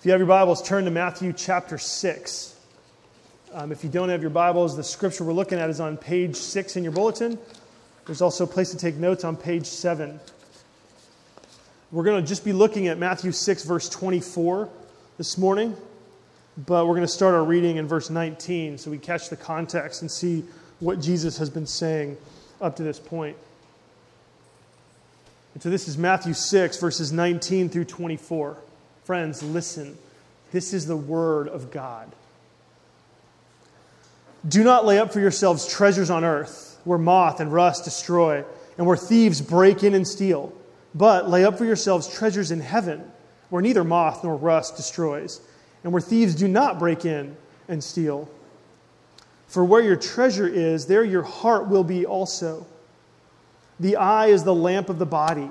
If you have your Bibles, turn to Matthew chapter 6. Um, if you don't have your Bibles, the scripture we're looking at is on page 6 in your bulletin. There's also a place to take notes on page 7. We're going to just be looking at Matthew 6, verse 24 this morning, but we're going to start our reading in verse 19 so we catch the context and see what Jesus has been saying up to this point. And so this is Matthew 6, verses 19 through 24. Friends, listen. This is the word of God. Do not lay up for yourselves treasures on earth, where moth and rust destroy, and where thieves break in and steal. But lay up for yourselves treasures in heaven, where neither moth nor rust destroys, and where thieves do not break in and steal. For where your treasure is, there your heart will be also. The eye is the lamp of the body.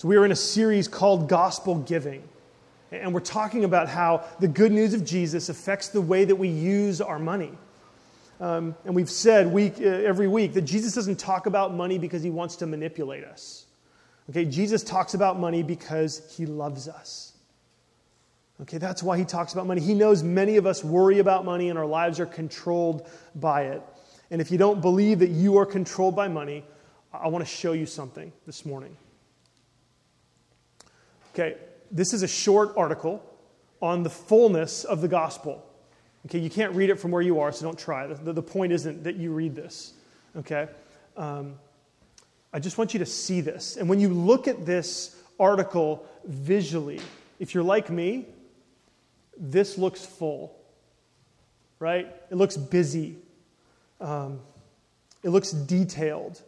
So, we are in a series called Gospel Giving. And we're talking about how the good news of Jesus affects the way that we use our money. Um, and we've said week, uh, every week that Jesus doesn't talk about money because he wants to manipulate us. Okay, Jesus talks about money because he loves us. Okay, that's why he talks about money. He knows many of us worry about money and our lives are controlled by it. And if you don't believe that you are controlled by money, I want to show you something this morning. Okay, this is a short article on the fullness of the gospel. Okay, you can't read it from where you are, so don't try. The, the point isn't that you read this. Okay? Um, I just want you to see this. And when you look at this article visually, if you're like me, this looks full, right? It looks busy. Um, it looks detailed.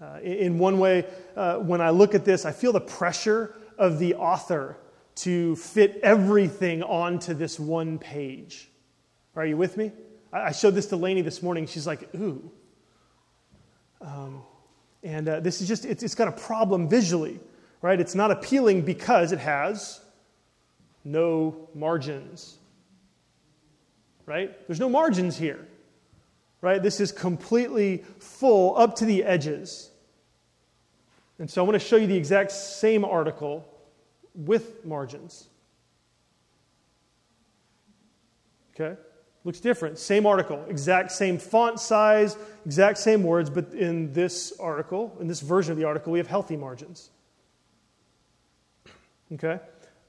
Uh, in one way, uh, when I look at this, I feel the pressure of the author to fit everything onto this one page. Are you with me? I showed this to Lainey this morning. She's like, ooh. Um, and uh, this is just, it's, it's got a problem visually, right? It's not appealing because it has no margins, right? There's no margins here, right? This is completely full up to the edges. And so I want to show you the exact same article with margins. Okay? Looks different. Same article, exact same font size, exact same words, but in this article, in this version of the article, we have healthy margins. Okay?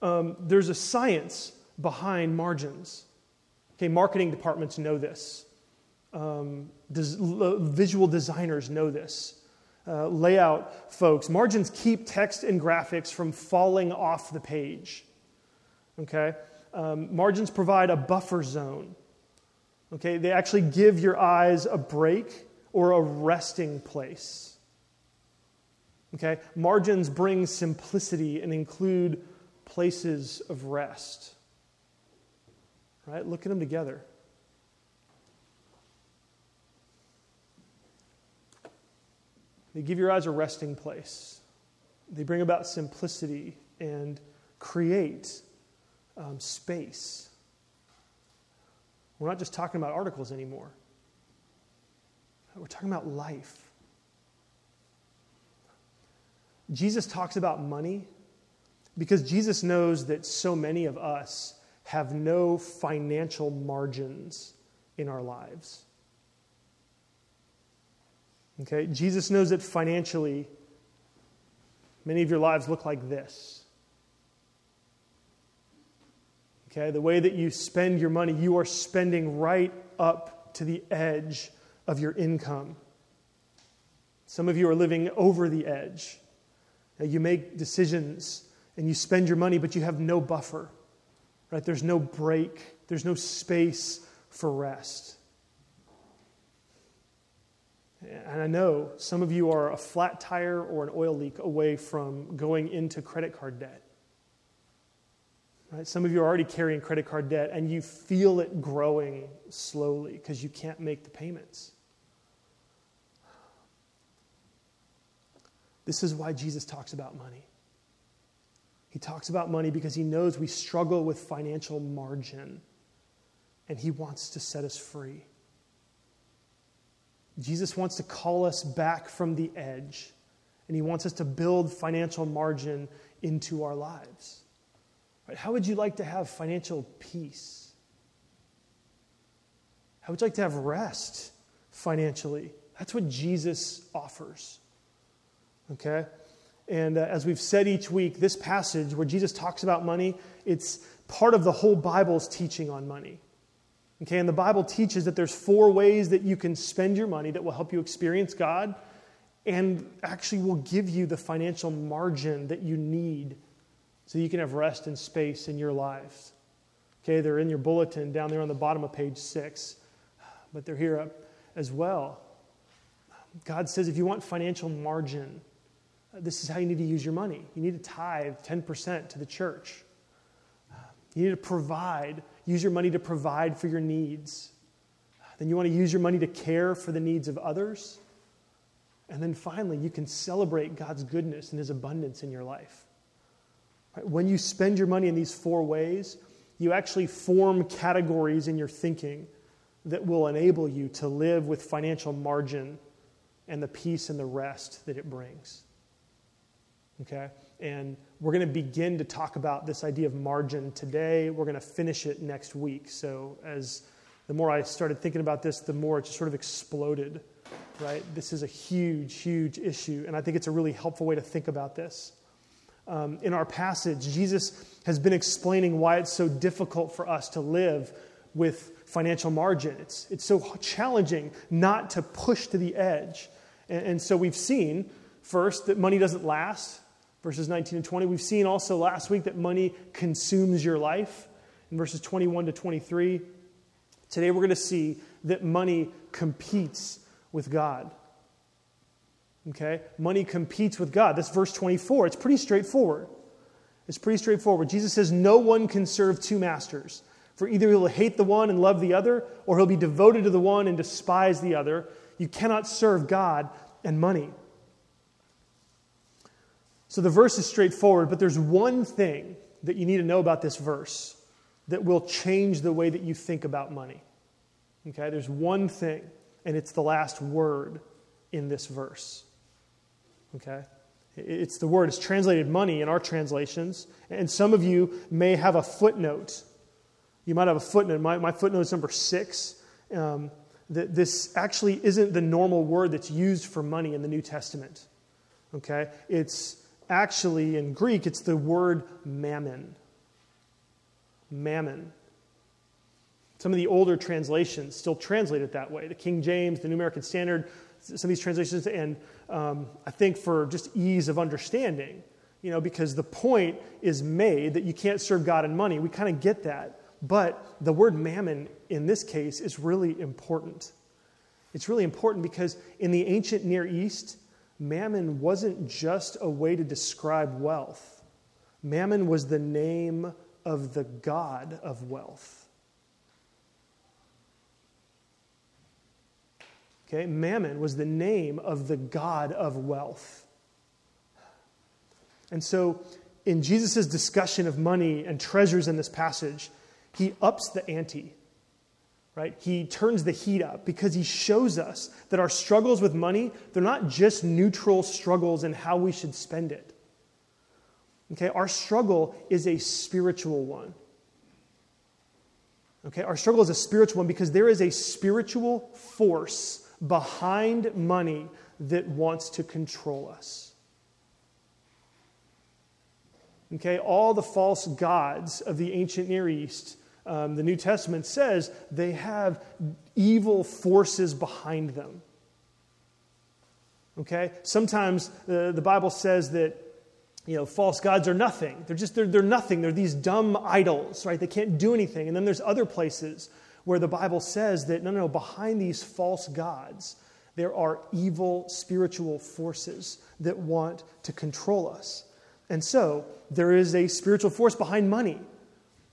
Um, there's a science behind margins. Okay, marketing departments know this. Um, visual designers know this uh, layout folks, margins keep text and graphics from falling off the page. Okay? Um, margins provide a buffer zone. Okay? They actually give your eyes a break or a resting place. Okay? Margins bring simplicity and include places of rest. Right? Look at them together. They give your eyes a resting place. They bring about simplicity and create um, space. We're not just talking about articles anymore, we're talking about life. Jesus talks about money because Jesus knows that so many of us have no financial margins in our lives. Okay? Jesus knows that financially, many of your lives look like this. Okay? The way that you spend your money, you are spending right up to the edge of your income. Some of you are living over the edge. Now, you make decisions and you spend your money, but you have no buffer. Right? There's no break, there's no space for rest. And I know some of you are a flat tire or an oil leak away from going into credit card debt. Right? Some of you are already carrying credit card debt and you feel it growing slowly because you can't make the payments. This is why Jesus talks about money. He talks about money because he knows we struggle with financial margin and he wants to set us free. Jesus wants to call us back from the edge and he wants us to build financial margin into our lives. How would you like to have financial peace? How would you like to have rest financially? That's what Jesus offers. Okay? And uh, as we've said each week, this passage where Jesus talks about money, it's part of the whole Bible's teaching on money. Okay, and the Bible teaches that there's four ways that you can spend your money that will help you experience God and actually will give you the financial margin that you need so you can have rest and space in your lives. Okay, they're in your bulletin down there on the bottom of page six, but they're here up as well. God says if you want financial margin, this is how you need to use your money. You need to tithe 10% to the church. You need to provide, use your money to provide for your needs. Then you want to use your money to care for the needs of others. And then finally, you can celebrate God's goodness and His abundance in your life. When you spend your money in these four ways, you actually form categories in your thinking that will enable you to live with financial margin and the peace and the rest that it brings. Okay? And we're going to begin to talk about this idea of margin today. We're going to finish it next week. So, as the more I started thinking about this, the more it just sort of exploded, right? This is a huge, huge issue. And I think it's a really helpful way to think about this. Um, in our passage, Jesus has been explaining why it's so difficult for us to live with financial margin. It's, it's so challenging not to push to the edge. And, and so we've seen, first, that money doesn't last verses 19 and 20. We've seen also last week that money consumes your life in verses 21 to 23. Today we're going to see that money competes with God. Okay? Money competes with God. That's verse 24. It's pretty straightforward. It's pretty straightforward. Jesus says, No one can serve two masters. For either he'll hate the one and love the other, or he'll be devoted to the one and despise the other. You cannot serve God and money. So the verse is straightforward, but there's one thing that you need to know about this verse that will change the way that you think about money. Okay, there's one thing, and it's the last word in this verse. Okay? It's the word, it's translated money in our translations. And some of you may have a footnote. You might have a footnote. My, my footnote is number six. Um, that this actually isn't the normal word that's used for money in the New Testament. Okay? It's actually, in Greek, it's the word mammon. Mammon. Some of the older translations still translate it that way. The King James, the New American Standard, some of these translations, and um, I think for just ease of understanding, you know, because the point is made that you can't serve God and money. We kind of get that. But the word mammon in this case is really important. It's really important because in the ancient Near East, mammon wasn't just a way to describe wealth, mammon was the name of the God of wealth. Okay, mammon was the name of the God of wealth. And so, in Jesus' discussion of money and treasures in this passage, he ups the ante right? He turns the heat up because he shows us that our struggles with money, they're not just neutral struggles in how we should spend it. Okay, our struggle is a spiritual one. Okay, our struggle is a spiritual one because there is a spiritual force behind money that wants to control us. Okay, all the false gods of the ancient Near East um, the New Testament says they have evil forces behind them. Okay? Sometimes uh, the Bible says that you know, false gods are nothing. They're just, they're, they're nothing. They're these dumb idols, right? They can't do anything. And then there's other places where the Bible says that, no, no, behind these false gods, there are evil spiritual forces that want to control us. And so, there is a spiritual force behind money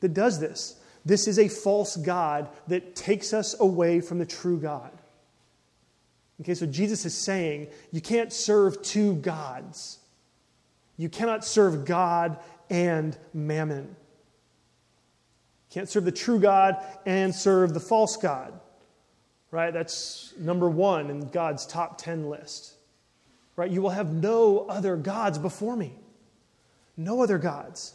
that does this. This is a false God that takes us away from the true God. Okay, so Jesus is saying you can't serve two gods. You cannot serve God and mammon. You can't serve the true God and serve the false God. Right? That's number one in God's top 10 list. Right? You will have no other gods before me. No other gods.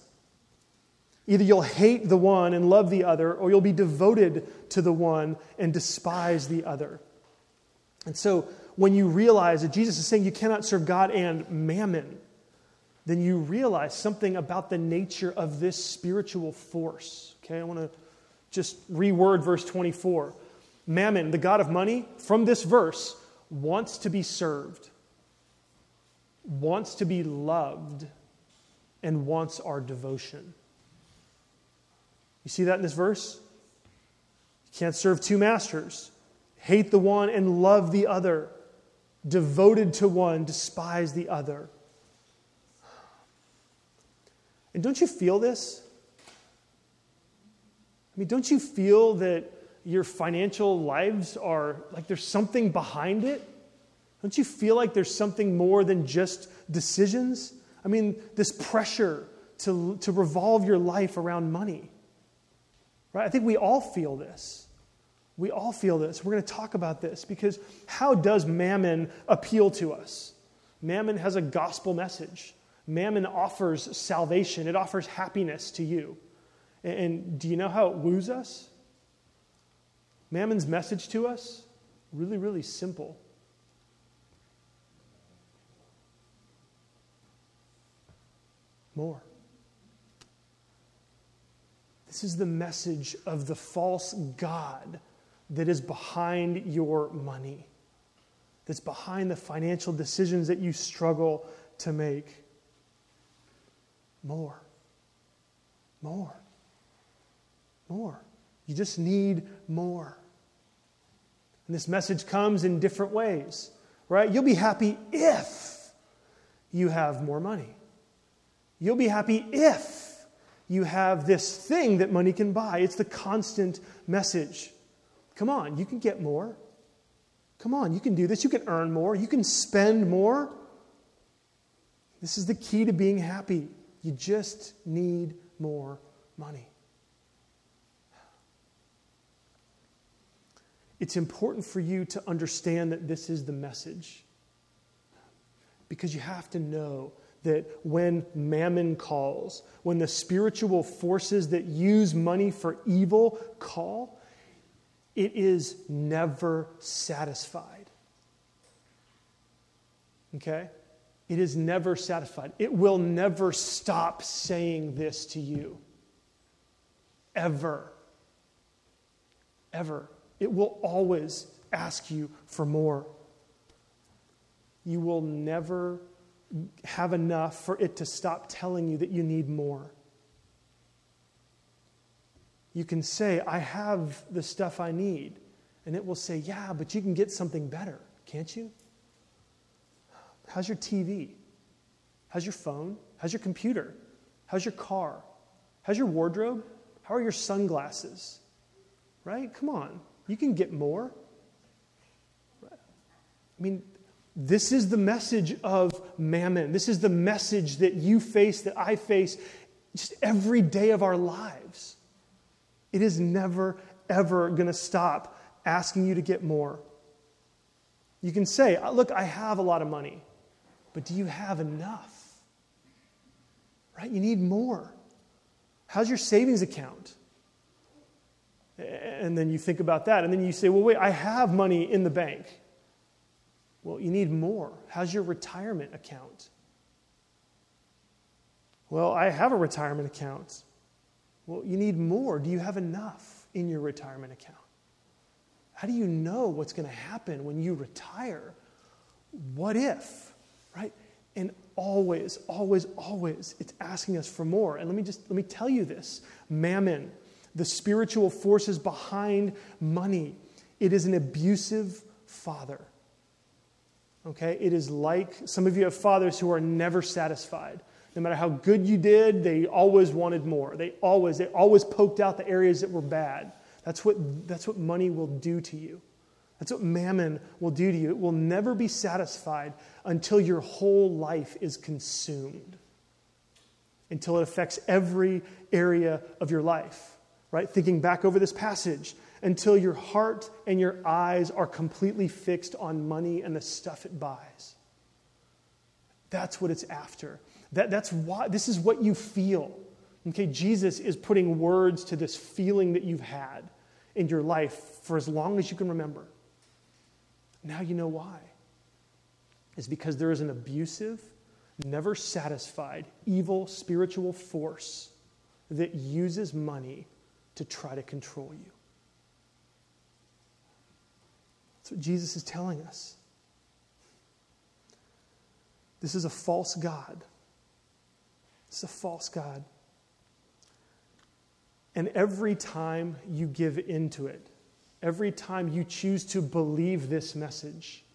Either you'll hate the one and love the other, or you'll be devoted to the one and despise the other. And so, when you realize that Jesus is saying you cannot serve God and mammon, then you realize something about the nature of this spiritual force. Okay, I want to just reword verse 24. Mammon, the God of money, from this verse, wants to be served, wants to be loved, and wants our devotion. You see that in this verse? You can't serve two masters. Hate the one and love the other. Devoted to one, despise the other. And don't you feel this? I mean, don't you feel that your financial lives are like there's something behind it? Don't you feel like there's something more than just decisions? I mean, this pressure to, to revolve your life around money. Right? I think we all feel this. We all feel this. We're going to talk about this because how does mammon appeal to us? Mammon has a gospel message. Mammon offers salvation, it offers happiness to you. And do you know how it woos us? Mammon's message to us? Really, really simple. More. This is the message of the false God that is behind your money, that's behind the financial decisions that you struggle to make. More. More. More. You just need more. And this message comes in different ways, right? You'll be happy if you have more money. You'll be happy if you have this thing that money can buy. It's the constant message. Come on, you can get more. Come on, you can do this. You can earn more. You can spend more. This is the key to being happy. You just need more money. It's important for you to understand that this is the message. Because you have to know that when mammon calls, when the spiritual forces that use money for evil call, it is never satisfied. Okay? It is never satisfied. It will never stop saying this to you. Ever. Ever. It will always ask you for more. You will never have enough for it to stop telling you that you need more. You can say, I have the stuff I need. And it will say, Yeah, but you can get something better, can't you? How's your TV? How's your phone? How's your computer? How's your car? How's your wardrobe? How are your sunglasses? Right? Come on. You can get more. I mean, this is the message of mammon. This is the message that you face, that I face, just every day of our lives. It is never, ever going to stop asking you to get more. You can say, uh, Look, I have a lot of money. But do you have enough? Right? You need more. How's your savings account? And then you think about that. And then you say, well, wait, I have money in the bank. Well, you need more. How's your retirement account? Well, I have a retirement account. Well, you need more. Do you have enough in your retirement account? How do you know what's going to happen when you retire? What if? right? And always, always, always, it's asking us for more. And let me just let me tell you this mammon, the spiritual forces behind money, it is an abusive father. Okay? It is like some of you have fathers who are never satisfied. No matter how good you did, they always wanted more. They always, they always poked out the areas that were bad. That's what, that's what money will do to you. That's what mammon will do to you. It will never be satisfied until your whole life is consumed, until it affects every area of your life. Right? Thinking back over this passage, until your heart and your eyes are completely fixed on money and the stuff it buys. That's what it's after. That, that's why this is what you feel. Okay, Jesus is putting words to this feeling that you've had in your life for as long as you can remember. Now you know why. It's because there is an abusive, never satisfied, evil spiritual force that uses money to try to control you. That's what Jesus is telling us. This is a false God. It's a false God. And every time you give into it, every time you choose to believe this message,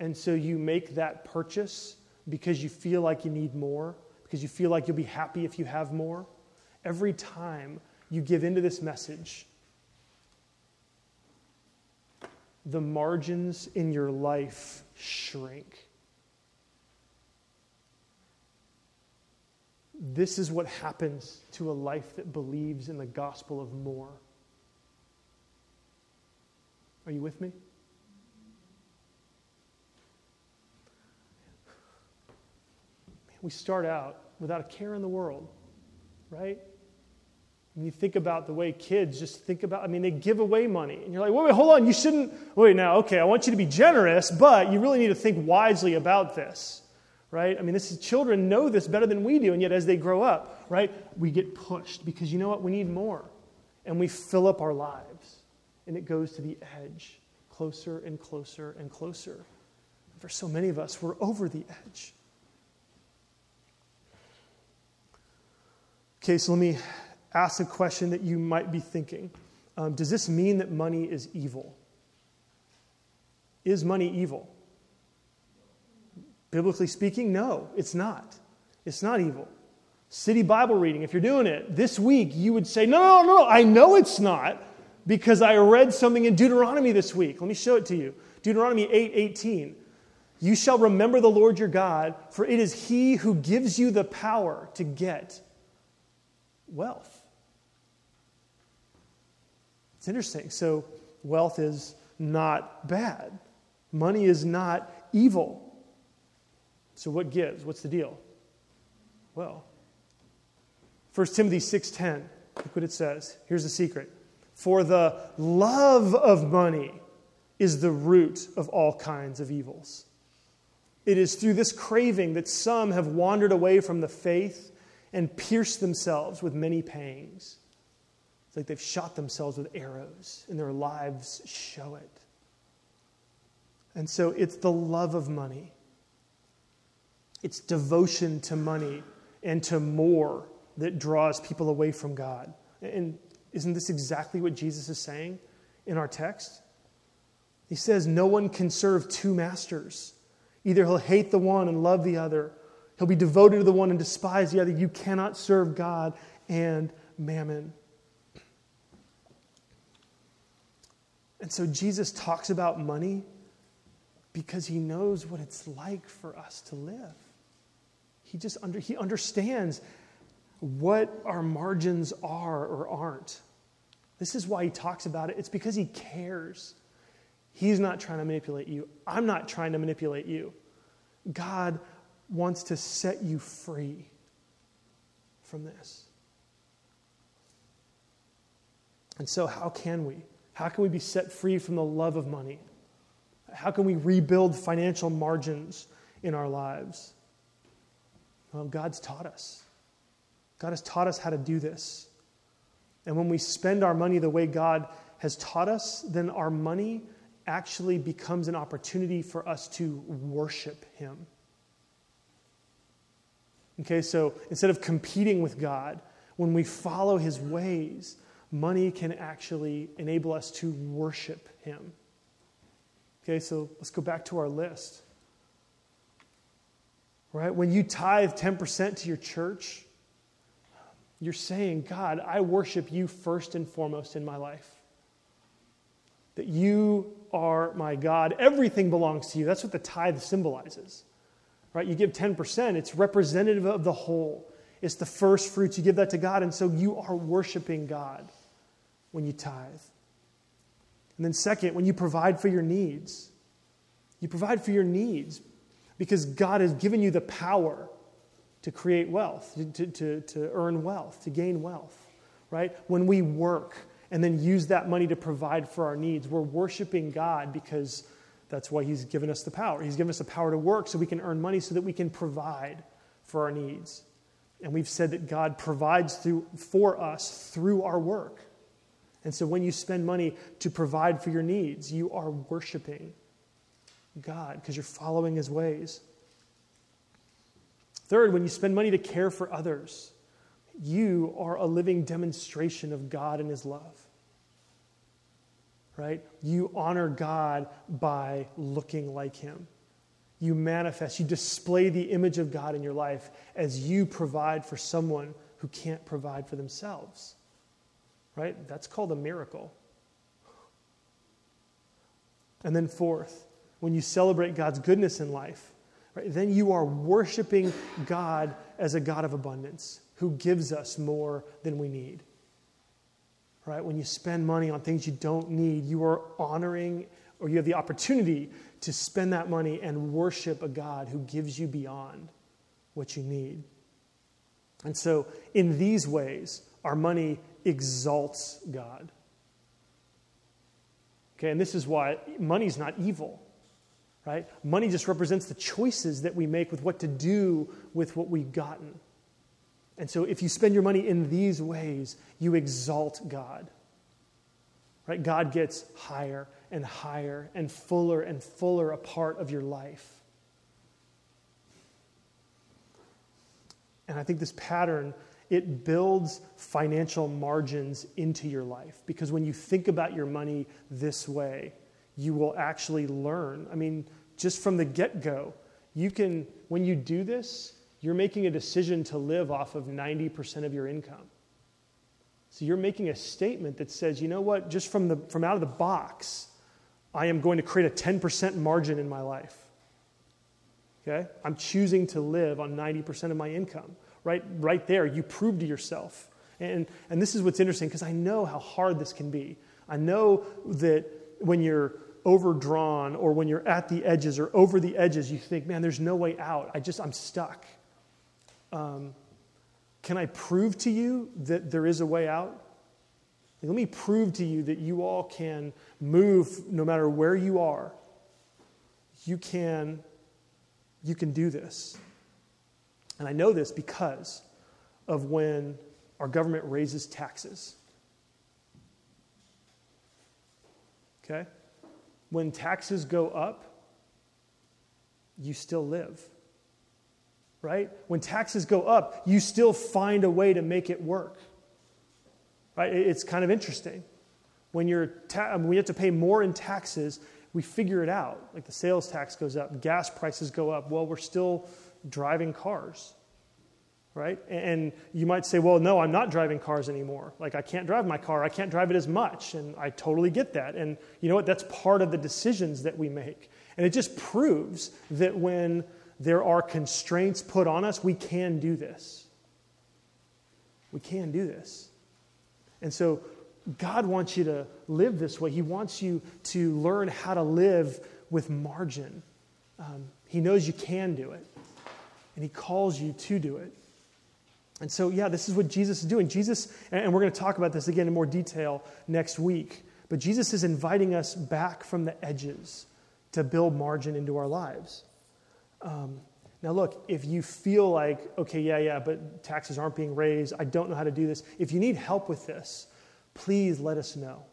and so you make that purchase because you feel like you need more, because you feel like you'll be happy if you have more, every time you give into this message, the margins in your life shrink. This is what happens to a life that believes in the gospel of more. Are you with me? We start out without a care in the world, right? When you think about the way kids just think about, I mean, they give away money. And you're like, wait, wait, hold on. You shouldn't, wait, now, okay, I want you to be generous, but you really need to think wisely about this right? I mean, this is, children know this better than we do, and yet as they grow up, right, we get pushed because you know what? We need more. And we fill up our lives, and it goes to the edge, closer and closer and closer. For so many of us, we're over the edge. Okay, so let me ask a question that you might be thinking um, Does this mean that money is evil? Is money evil? Biblically speaking, no, it's not. It's not evil. City Bible reading, if you're doing it this week, you would say, no, no, no, I know it's not because I read something in Deuteronomy this week. Let me show it to you. Deuteronomy 8 18. You shall remember the Lord your God, for it is he who gives you the power to get wealth. It's interesting. So, wealth is not bad, money is not evil. So what gives? What's the deal? Well, 1 Timothy 6:10. Look what it says. Here's the secret. For the love of money is the root of all kinds of evils. It is through this craving that some have wandered away from the faith and pierced themselves with many pangs. It's like they've shot themselves with arrows, and their lives show it. And so it's the love of money it's devotion to money and to more that draws people away from God. And isn't this exactly what Jesus is saying in our text? He says, No one can serve two masters. Either he'll hate the one and love the other, he'll be devoted to the one and despise the other. You cannot serve God and mammon. And so Jesus talks about money because he knows what it's like for us to live. He just under, he understands what our margins are or aren't. This is why he talks about it. It's because he cares. He's not trying to manipulate you. I'm not trying to manipulate you. God wants to set you free from this. And so, how can we? How can we be set free from the love of money? How can we rebuild financial margins in our lives? Well, God's taught us. God has taught us how to do this. And when we spend our money the way God has taught us, then our money actually becomes an opportunity for us to worship Him. Okay, so instead of competing with God, when we follow His ways, money can actually enable us to worship Him. Okay, so let's go back to our list. Right? When you tithe 10% to your church, you're saying, God, I worship you first and foremost in my life. That you are my God. Everything belongs to you. That's what the tithe symbolizes. Right? You give 10%, it's representative of the whole. It's the first fruits. You give that to God, and so you are worshiping God when you tithe. And then, second, when you provide for your needs, you provide for your needs because God has given you the power to create wealth, to, to, to earn wealth, to gain wealth, right? When we work and then use that money to provide for our needs, we're worshiping God because that's why He's given us the power. He's given us the power to work so we can earn money so that we can provide for our needs. And we've said that God provides through, for us through our work. And so when you spend money to provide for your needs, you are worshiping God because you're following His ways. Third, when you spend money to care for others, you are a living demonstration of God and His love. Right? You honor God by looking like Him. You manifest, you display the image of God in your life as you provide for someone who can't provide for themselves. Right? That's called a miracle. And then, fourth, when you celebrate God's goodness in life, right, then you are worshiping God as a God of abundance who gives us more than we need. Right? When you spend money on things you don't need, you are honoring or you have the opportunity to spend that money and worship a God who gives you beyond what you need. And so, in these ways, our money exalts God. Okay, and this is why money's not evil right? Money just represents the choices that we make with what to do with what we've gotten. And so if you spend your money in these ways, you exalt God. Right? God gets higher and higher and fuller and fuller a part of your life. And I think this pattern it builds financial margins into your life because when you think about your money this way, you will actually learn. I mean, just from the get go, you can, when you do this, you're making a decision to live off of 90% of your income. So you're making a statement that says, you know what, just from, the, from out of the box, I am going to create a 10% margin in my life. Okay? I'm choosing to live on 90% of my income. Right, right there, you prove to yourself. And, and this is what's interesting because I know how hard this can be. I know that when you're overdrawn or when you're at the edges or over the edges, you think, man, there's no way out. I just, I'm stuck. Um, can I prove to you that there is a way out? Let me prove to you that you all can move no matter where you are. You can, you can do this. And I know this because of when our government raises taxes. Okay? when taxes go up, you still live. Right? When taxes go up, you still find a way to make it work. Right? It's kind of interesting. When, you're ta- when you have to pay more in taxes, we figure it out. Like the sales tax goes up, gas prices go up. Well, we're still driving cars right? And you might say, well, no, I'm not driving cars anymore. Like, I can't drive my car. I can't drive it as much. And I totally get that. And you know what? That's part of the decisions that we make. And it just proves that when there are constraints put on us, we can do this. We can do this. And so, God wants you to live this way. He wants you to learn how to live with margin. Um, he knows you can do it, and He calls you to do it. And so, yeah, this is what Jesus is doing. Jesus, and we're going to talk about this again in more detail next week, but Jesus is inviting us back from the edges to build margin into our lives. Um, now, look, if you feel like, okay, yeah, yeah, but taxes aren't being raised, I don't know how to do this. If you need help with this, please let us know.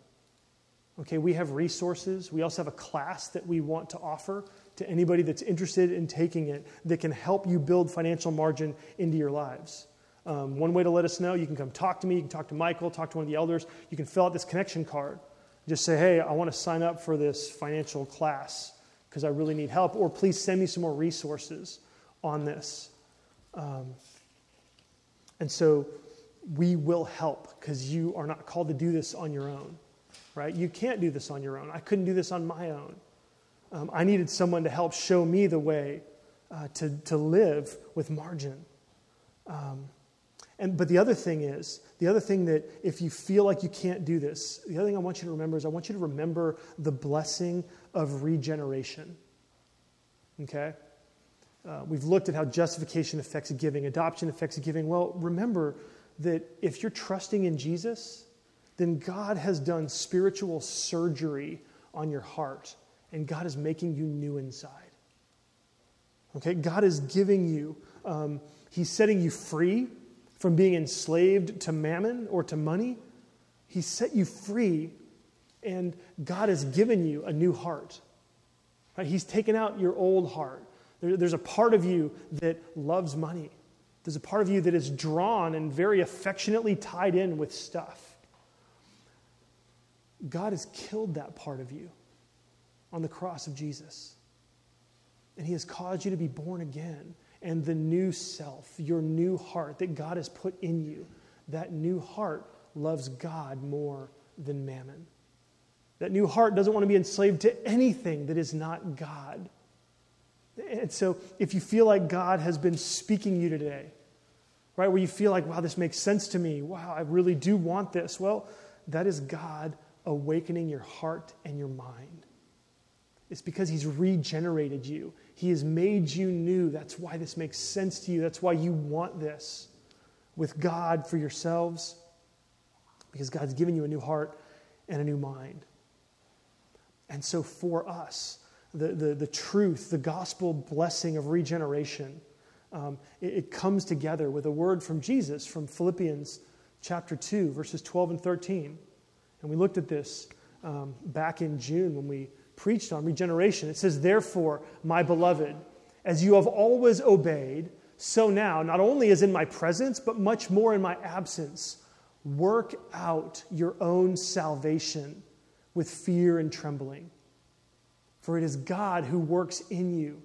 Okay, we have resources. We also have a class that we want to offer to anybody that's interested in taking it that can help you build financial margin into your lives. Um, one way to let us know, you can come talk to me, you can talk to Michael, talk to one of the elders. You can fill out this connection card. Just say, hey, I want to sign up for this financial class because I really need help. Or please send me some more resources on this. Um, and so we will help because you are not called to do this on your own, right? You can't do this on your own. I couldn't do this on my own. Um, I needed someone to help show me the way uh, to, to live with margin. Um, and, but the other thing is, the other thing that if you feel like you can't do this, the other thing I want you to remember is I want you to remember the blessing of regeneration. Okay? Uh, we've looked at how justification affects giving, adoption affects giving. Well, remember that if you're trusting in Jesus, then God has done spiritual surgery on your heart, and God is making you new inside. Okay? God is giving you, um, He's setting you free from being enslaved to mammon or to money. He set you free, and God has given you a new heart. Right? He's taken out your old heart. There, there's a part of you that loves money. There's a part of you that is drawn and very affectionately tied in with stuff. God has killed that part of you on the cross of Jesus. And He has caused you to be born again and the new self, your new heart that God has put in you, that new heart loves God more than mammon. That new heart doesn't want to be enslaved to anything that is not God. And so, if you feel like God has been speaking you today, right, where you feel like, wow, this makes sense to me, wow, I really do want this, well, that is God awakening your heart and your mind. It's because He's regenerated you. He has made you new. That's why this makes sense to you. That's why you want this with God for yourselves, because God's given you a new heart and a new mind. And so, for us, the, the, the truth, the gospel blessing of regeneration, um, it, it comes together with a word from Jesus from Philippians chapter 2, verses 12 and 13. And we looked at this um, back in June when we preached on regeneration. It says, Therefore, my beloved, as you have always obeyed, so now, not only as in my presence, but much more in my absence, work out your own salvation with fear and trembling. For it is God who works in you,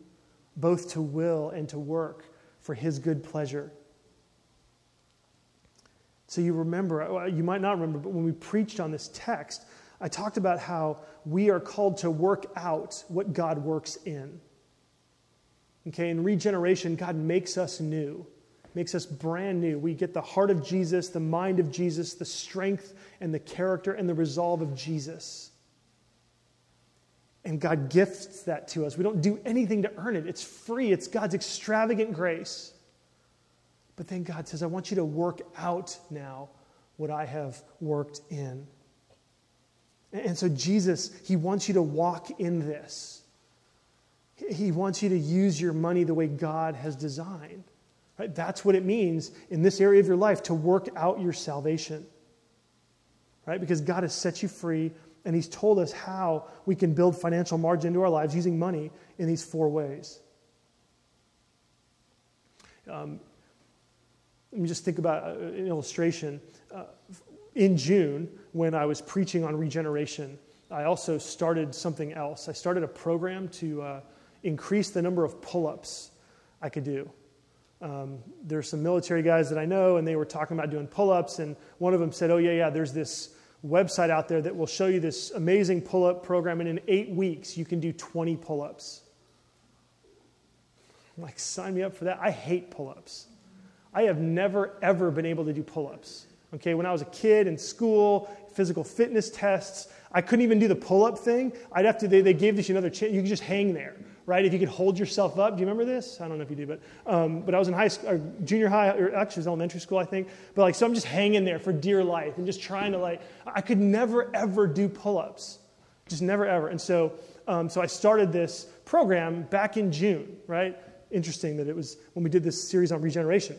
both to will and to work for his good pleasure. So you remember, uh, you might not remember, but when we preached on this text, I talked about how we are called to work out what God works in. Okay, in regeneration, God makes us new, makes us brand new. We get the heart of Jesus, the mind of Jesus, the strength and the character and the resolve of Jesus. And God gifts that to us. We don't do anything to earn it, it's free, it's God's extravagant grace. But then God says, I want you to work out now what I have worked in. And so, Jesus, He wants you to walk in this. He wants you to use your money the way God has designed. Right? That's what it means in this area of your life to work out your salvation. Right? Because God has set you free and He's told us how we can build financial margin into our lives using money in these four ways. Um, let me just think about uh, an illustration. Uh, in June, when I was preaching on regeneration, I also started something else. I started a program to uh, increase the number of pull ups I could do. Um, there's some military guys that I know, and they were talking about doing pull ups, and one of them said, Oh, yeah, yeah, there's this website out there that will show you this amazing pull up program, and in eight weeks, you can do 20 pull ups. like, sign me up for that. I hate pull ups. I have never, ever been able to do pull ups. Okay, when I was a kid in school, physical fitness tests, I couldn't even do the pull up thing. I'd have to, they, they gave this another chance. You could just hang there, right? If you could hold yourself up. Do you remember this? I don't know if you do, but, um, but I was in high school, junior high, or actually it was elementary school, I think. But like, so I'm just hanging there for dear life and just trying to like, I could never ever do pull ups. Just never ever. And so, um, so I started this program back in June, right? Interesting that it was when we did this series on regeneration.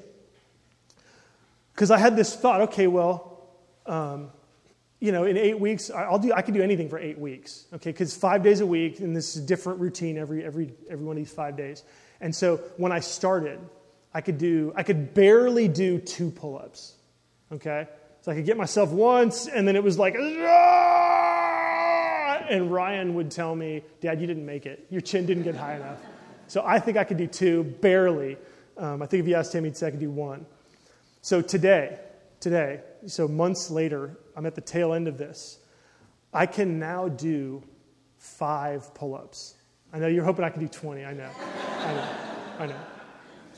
Because I had this thought, okay, well, um, you know, in eight weeks, I'll do, I can do anything for eight weeks, okay? Because five days a week, and this is a different routine every, every, every one of these five days. And so when I started, I could do, I could barely do two pull ups, okay? So I could get myself once, and then it was like, ah! and Ryan would tell me, Dad, you didn't make it. Your chin didn't get high enough. So I think I could do two, barely. Um, I think if you asked him, he'd say I could do one. So today, today, so months later, I'm at the tail end of this. I can now do five pull ups. I know you're hoping I can do 20. I know. I know. I know.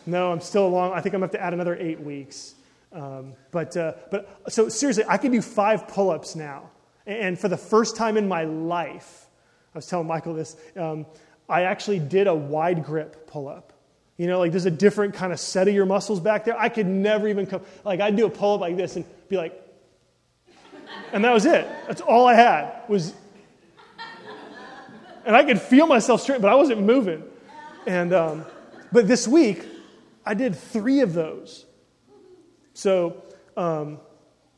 No, I'm still along. I think I'm going to have to add another eight weeks. Um, but, uh, but so seriously, I can do five pull ups now. And for the first time in my life, I was telling Michael this, um, I actually did a wide grip pull up. You know, like there's a different kind of set of your muscles back there. I could never even come, like I'd do a pull up like this and be like, and that was it. That's all I had was, and I could feel myself straight, but I wasn't moving. And, um, but this week, I did three of those. So, um,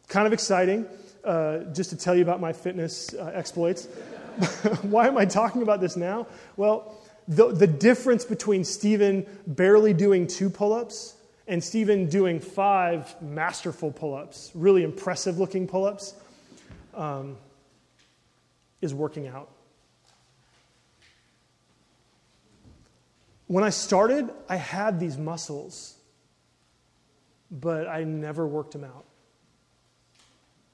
kind of exciting uh, just to tell you about my fitness uh, exploits. Why am I talking about this now? Well, the, the difference between Stephen barely doing two pull ups and Stephen doing five masterful pull ups, really impressive looking pull ups, um, is working out. When I started, I had these muscles, but I never worked them out.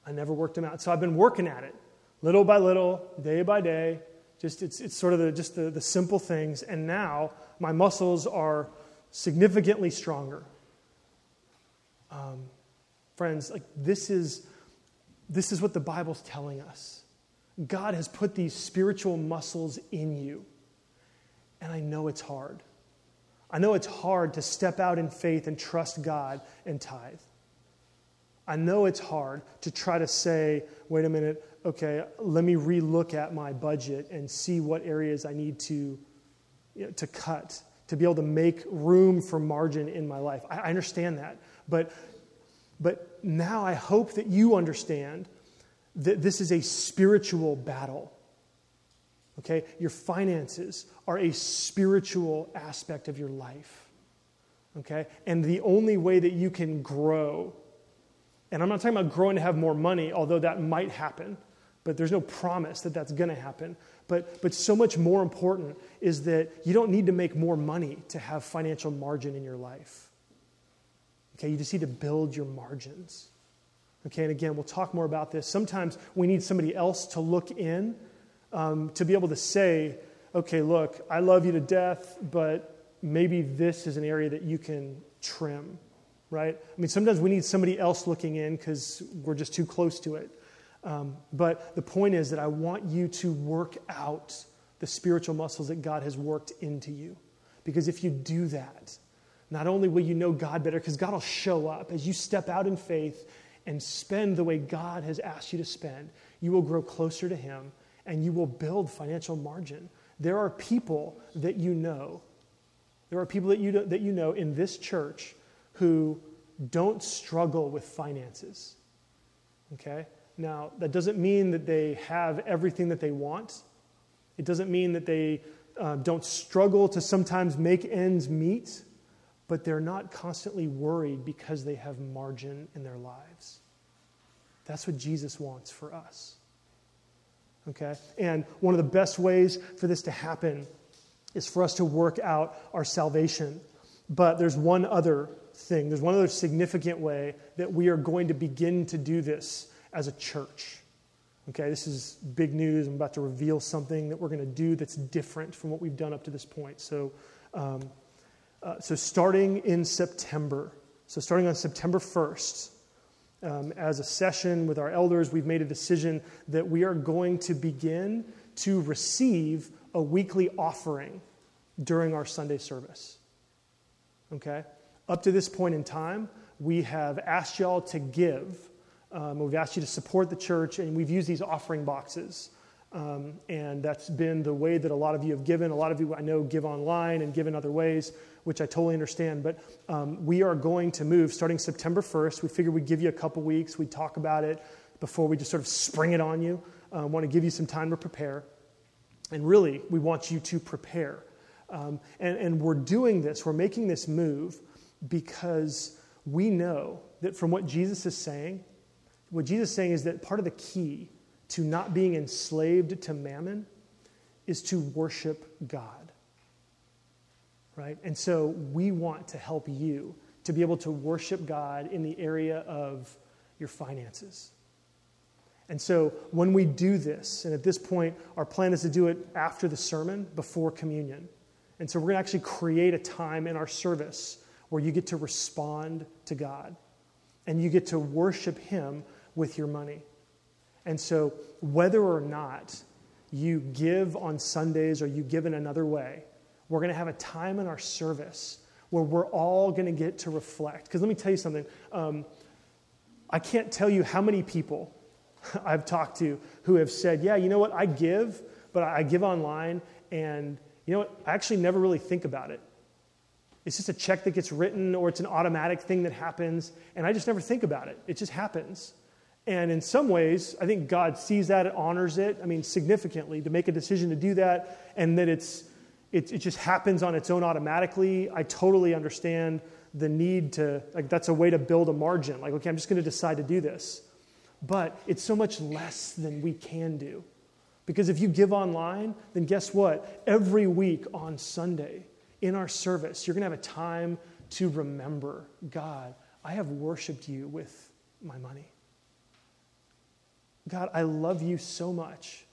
I never worked them out. So I've been working at it, little by little, day by day, just it's, it's sort of the, just the, the simple things. And now my muscles are significantly stronger. Um, friends, like this is, this is what the Bible's telling us. God has put these spiritual muscles in you. And I know it's hard. I know it's hard to step out in faith and trust God and tithe. I know it's hard to try to say, wait a minute, okay, let me relook at my budget and see what areas I need to, you know, to cut to be able to make room for margin in my life. I, I understand that. But, but now I hope that you understand that this is a spiritual battle. Okay? Your finances are a spiritual aspect of your life. Okay? And the only way that you can grow, and I'm not talking about growing to have more money, although that might happen but there's no promise that that's going to happen. But, but so much more important is that you don't need to make more money to have financial margin in your life. Okay, you just need to build your margins. Okay, and again, we'll talk more about this. Sometimes we need somebody else to look in um, to be able to say, okay, look, I love you to death, but maybe this is an area that you can trim, right? I mean, sometimes we need somebody else looking in because we're just too close to it. Um, but the point is that I want you to work out the spiritual muscles that God has worked into you. Because if you do that, not only will you know God better, because God will show up as you step out in faith and spend the way God has asked you to spend, you will grow closer to Him and you will build financial margin. There are people that you know, there are people that you, that you know in this church who don't struggle with finances. Okay? Now, that doesn't mean that they have everything that they want. It doesn't mean that they uh, don't struggle to sometimes make ends meet, but they're not constantly worried because they have margin in their lives. That's what Jesus wants for us. Okay? And one of the best ways for this to happen is for us to work out our salvation. But there's one other thing, there's one other significant way that we are going to begin to do this as a church. Okay, this is big news. I'm about to reveal something that we're going to do that's different from what we've done up to this point. So, um, uh, so starting in September, so starting on September 1st, um, as a session with our elders, we've made a decision that we are going to begin to receive a weekly offering during our Sunday service. Okay? Up to this point in time, we have asked y'all to give um, we've asked you to support the church, and we've used these offering boxes. Um, and that's been the way that a lot of you have given. A lot of you I know give online and give in other ways, which I totally understand. But um, we are going to move starting September 1st. We figured we'd give you a couple weeks, we'd talk about it before we just sort of spring it on you. Uh, want to give you some time to prepare. And really, we want you to prepare. Um, and, and we're doing this, we're making this move because we know that from what Jesus is saying, what Jesus is saying is that part of the key to not being enslaved to mammon is to worship God. right? And so we want to help you to be able to worship God in the area of your finances. And so when we do this, and at this point, our plan is to do it after the sermon, before communion. And so we're going to actually create a time in our service where you get to respond to God and you get to worship Him with your money. And so, whether or not you give on Sundays or you give in another way, we're going to have a time in our service where we're all going to get to reflect. Because let me tell you something. Um, I can't tell you how many people I've talked to who have said, Yeah, you know what? I give, but I give online, and you know what? I actually never really think about it. It's just a check that gets written, or it's an automatic thing that happens, and I just never think about it. It just happens. And in some ways, I think God sees that and honors it, I mean, significantly, to make a decision to do that, and that it's, it, it just happens on its own automatically. I totally understand the need to, like, that's a way to build a margin. Like, okay, I'm just going to decide to do this. But it's so much less than we can do. Because if you give online, then guess what? Every week on Sunday in our service, you're going to have a time to remember God, I have worshiped you with my money. God, I love you so much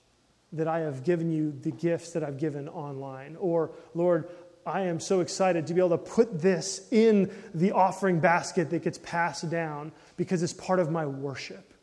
that I have given you the gifts that I've given online. Or, Lord, I am so excited to be able to put this in the offering basket that gets passed down because it's part of my worship.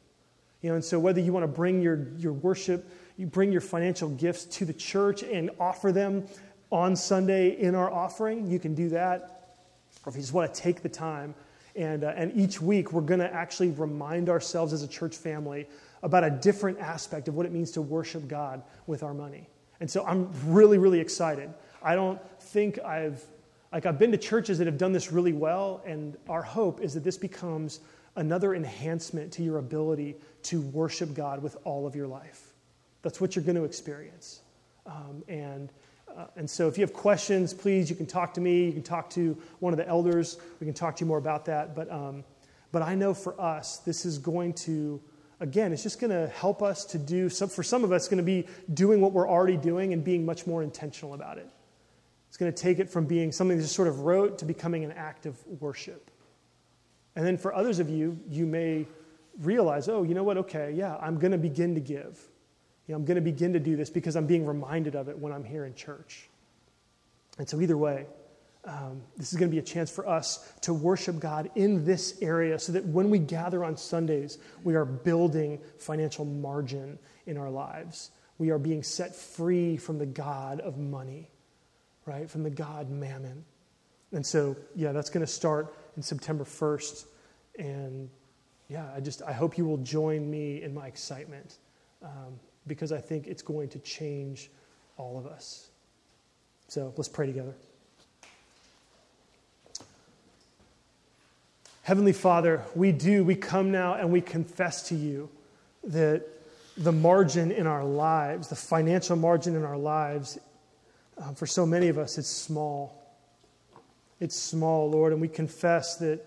You know, and so whether you want to bring your, your worship, you bring your financial gifts to the church and offer them on Sunday in our offering, you can do that. Or if you just want to take the time, and, uh, and each week we're going to actually remind ourselves as a church family about a different aspect of what it means to worship God with our money. And so I'm really, really excited. I don't think I've, like, I've been to churches that have done this really well, and our hope is that this becomes another enhancement to your ability to worship God with all of your life. That's what you're going to experience. Um, and, uh, and so if you have questions, please, you can talk to me. You can talk to one of the elders. We can talk to you more about that. But, um, but I know for us, this is going to again, it's just going to help us to do, some, for some of us, it's going to be doing what we're already doing and being much more intentional about it. It's going to take it from being something that just sort of rote to becoming an act of worship. And then for others of you, you may realize, oh, you know what? Okay, yeah, I'm going to begin to give. You know, I'm going to begin to do this because I'm being reminded of it when I'm here in church. And so, either way, um, this is going to be a chance for us to worship God in this area so that when we gather on Sundays, we are building financial margin in our lives. We are being set free from the God of money, right? From the God mammon. And so, yeah, that's going to start in September 1st. And yeah, I just, I hope you will join me in my excitement um, because I think it's going to change all of us. So let's pray together. Heavenly Father, we do, we come now and we confess to you that the margin in our lives, the financial margin in our lives, um, for so many of us, it's small. It's small, Lord, and we confess that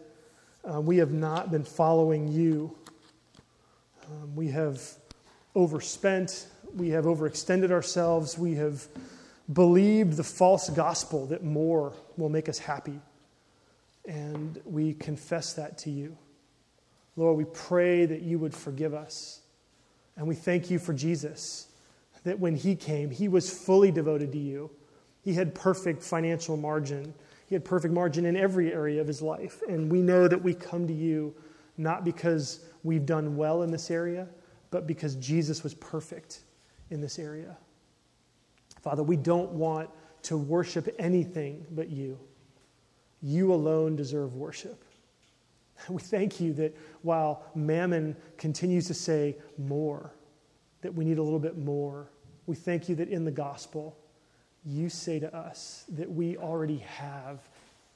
uh, we have not been following you. Um, we have overspent, we have overextended ourselves, we have believed the false gospel that more will make us happy. And we confess that to you. Lord, we pray that you would forgive us. And we thank you for Jesus, that when he came, he was fully devoted to you. He had perfect financial margin, he had perfect margin in every area of his life. And we know that we come to you not because we've done well in this area, but because Jesus was perfect in this area. Father, we don't want to worship anything but you. You alone deserve worship. We thank you that while mammon continues to say more, that we need a little bit more, we thank you that in the gospel, you say to us that we already have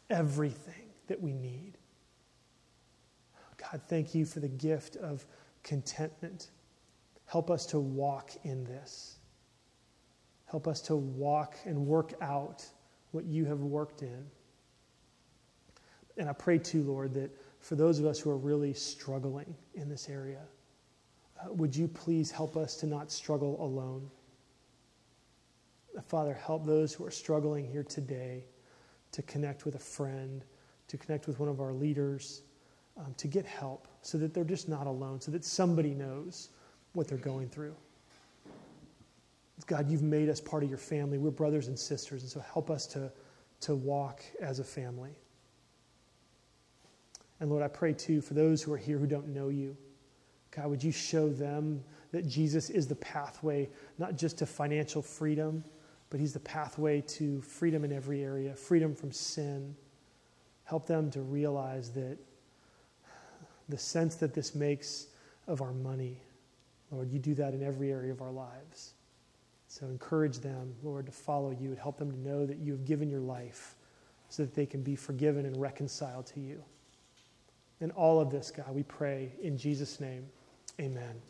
everything that we need. God, thank you for the gift of contentment. Help us to walk in this. Help us to walk and work out what you have worked in. And I pray too, Lord, that for those of us who are really struggling in this area, uh, would you please help us to not struggle alone? Uh, Father, help those who are struggling here today to connect with a friend, to connect with one of our leaders, um, to get help so that they're just not alone, so that somebody knows what they're going through. God, you've made us part of your family. We're brothers and sisters, and so help us to, to walk as a family. And Lord, I pray too for those who are here who don't know you. God, would you show them that Jesus is the pathway, not just to financial freedom, but He's the pathway to freedom in every area, freedom from sin. Help them to realize that the sense that this makes of our money, Lord, you do that in every area of our lives. So encourage them, Lord, to follow you and help them to know that you have given your life so that they can be forgiven and reconciled to you. And all of this, God, we pray in Jesus' name. Amen.